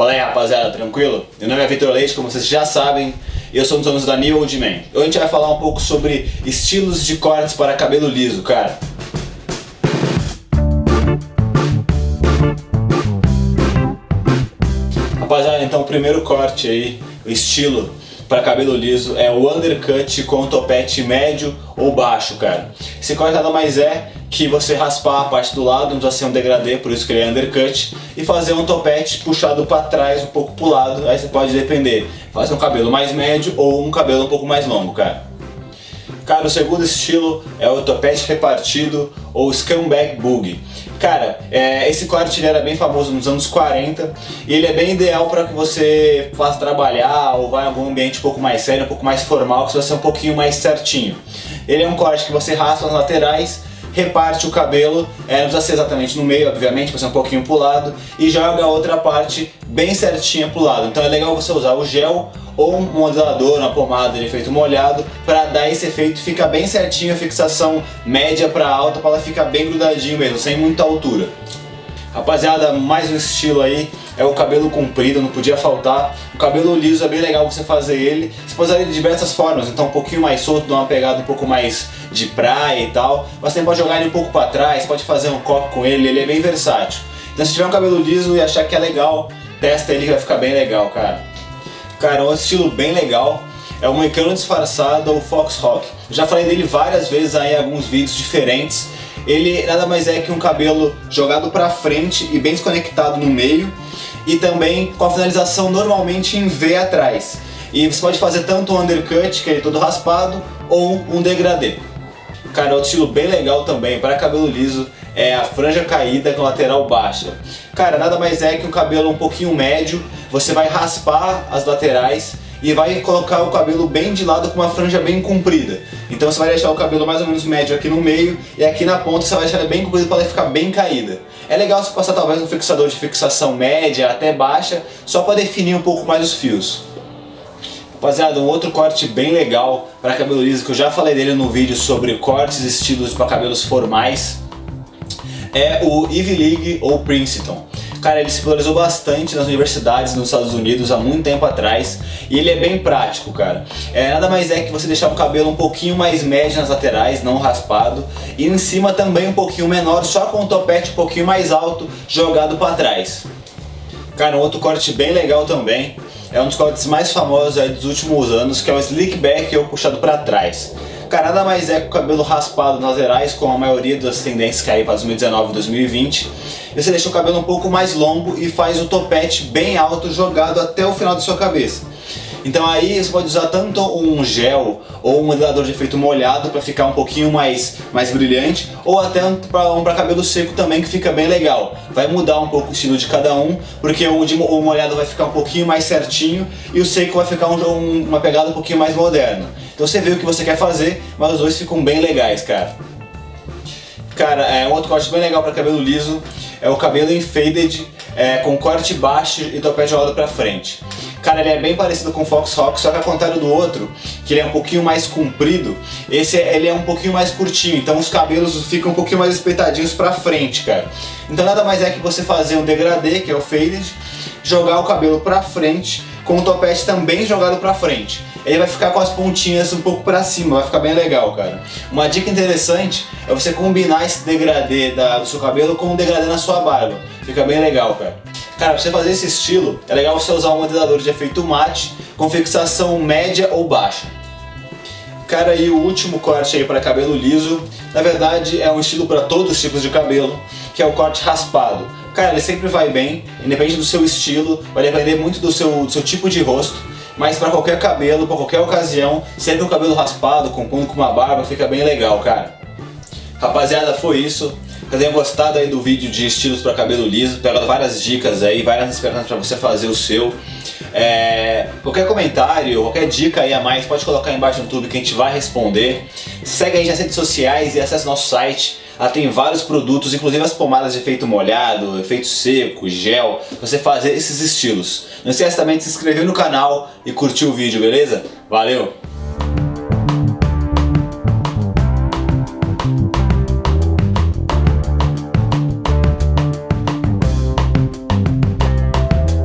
Fala aí rapaziada, tranquilo? Meu nome é Vitor Leite, como vocês já sabem, eu sou um dos alunos da New Old Man. Hoje a gente vai falar um pouco sobre estilos de cortes para cabelo liso, cara. Rapaziada, então o primeiro corte aí, o estilo para cabelo liso é o undercut com topete médio ou baixo, cara. Esse corte nada mais é que você raspar a parte do lado, não precisa ser um degradê, por isso que ele é undercut, e fazer um topete puxado para trás, um pouco pro lado, aí você pode depender, fazer um cabelo mais médio ou um cabelo um pouco mais longo, cara. Cara, o segundo estilo é o topete repartido ou scumbag boogie. Cara, é, esse corte era bem famoso nos anos 40 e ele é bem ideal para que você faça trabalhar ou vá em algum ambiente um pouco mais sério, um pouco mais formal, que você vai ser um pouquinho mais certinho. Ele é um corte que você raspa as laterais reparte o cabelo, é, não precisa ser exatamente no meio, obviamente, precisa ser um pouquinho pro lado, e joga a outra parte bem certinha pro lado. Então é legal você usar o gel ou um modelador, uma pomada de efeito molhado para dar esse efeito, fica bem certinho a fixação média para alta para ela ficar bem grudadinho mesmo, sem muita altura. Rapaziada, mais um estilo aí é o cabelo comprido, não podia faltar. O cabelo liso é bem legal você fazer ele. Você pode usar ele de diversas formas, então um pouquinho mais solto, dá uma pegada um pouco mais de praia e tal. Mas você pode jogar ele um pouco para trás, pode fazer um coque com ele, ele é bem versátil. Então se tiver um cabelo liso e achar que é legal, testa ele que vai ficar bem legal, cara. Cara, é um estilo bem legal. É o moicano disfarçado ou Fox Rock. Já falei dele várias vezes aí em alguns vídeos diferentes ele nada mais é que um cabelo jogado para frente e bem desconectado no meio e também com a finalização normalmente em V atrás. E você pode fazer tanto um undercut, que é todo raspado, ou um degradê. Cara, outro estilo bem legal também para cabelo liso é a franja caída com lateral baixa. Cara, nada mais é que um cabelo um pouquinho médio, você vai raspar as laterais e vai colocar o cabelo bem de lado com uma franja bem comprida. Então você vai deixar o cabelo mais ou menos médio aqui no meio e aqui na ponta você vai deixar ele bem comprido para ela ficar bem caída. É legal você passar talvez um fixador de fixação média até baixa, só para definir um pouco mais os fios. Rapaziada, um outro corte bem legal para cabelo liso que eu já falei dele no vídeo sobre cortes e estilos para cabelos formais é o Ivy League ou Princeton. Cara, ele se popularizou bastante nas universidades nos Estados Unidos há muito tempo atrás e ele é bem prático, cara. É, nada mais é que você deixar o cabelo um pouquinho mais médio nas laterais, não raspado, e em cima também um pouquinho menor, só com o topete um pouquinho mais alto, jogado para trás. Cara, um outro corte bem legal também, é um dos cortes mais famosos aí dos últimos anos, que é o slick back ou puxado para trás. Cara, nada mais é que o cabelo raspado nas laterais, com a maioria das tendências que aí para 2019 e 2020. E você deixa o cabelo um pouco mais longo e faz o topete bem alto jogado até o final da sua cabeça. Então aí você pode usar tanto um gel ou um modelador de efeito molhado para ficar um pouquinho mais, mais brilhante, ou até um para cabelo seco também que fica bem legal. Vai mudar um pouco o estilo de cada um, porque o, de, o molhado vai ficar um pouquinho mais certinho e o seco vai ficar um, um, uma pegada um pouquinho mais moderna. Então você vê o que você quer fazer, mas os dois ficam bem legais, cara. Cara, é um outro corte bem legal para cabelo liso é o cabelo em faded é, com corte baixo e topete jogado para frente. Cara, ele é bem parecido com o Fox Rock, só que ao contrário do outro, que ele é um pouquinho mais comprido, esse ele é um pouquinho mais curtinho, então os cabelos ficam um pouquinho mais espeitadinhos pra frente, cara. Então nada mais é que você fazer um degradê, que é o faded, jogar o cabelo pra frente, com o topete também jogado pra frente. Ele vai ficar com as pontinhas um pouco pra cima, vai ficar bem legal, cara. Uma dica interessante é você combinar esse degradê da, do seu cabelo com o degradê na sua barba. Fica bem legal, cara. Cara, pra você fazer esse estilo, é legal você usar um modelador de efeito mate com fixação média ou baixa. Cara, e o último corte aí para cabelo liso, na verdade é um estilo para todos os tipos de cabelo, que é o corte raspado. Cara, ele sempre vai bem, independente do seu estilo, vai depender muito do seu, do seu tipo de rosto, mas para qualquer cabelo, para qualquer ocasião, sempre um cabelo raspado, compondo com uma barba, fica bem legal, cara. Rapaziada, foi isso. Eu tenho gostado aí do vídeo de estilos para cabelo liso, pegando várias dicas aí, várias esperanças para você fazer o seu. É, qualquer comentário, qualquer dica aí a mais, pode colocar aí embaixo no YouTube que a gente vai responder. Segue a gente nas redes sociais e acesse nosso site. Lá tem vários produtos, inclusive as pomadas de efeito molhado, efeito seco, gel, pra você fazer esses estilos. Não esquece também de se inscrever no canal e curtir o vídeo, beleza? Valeu!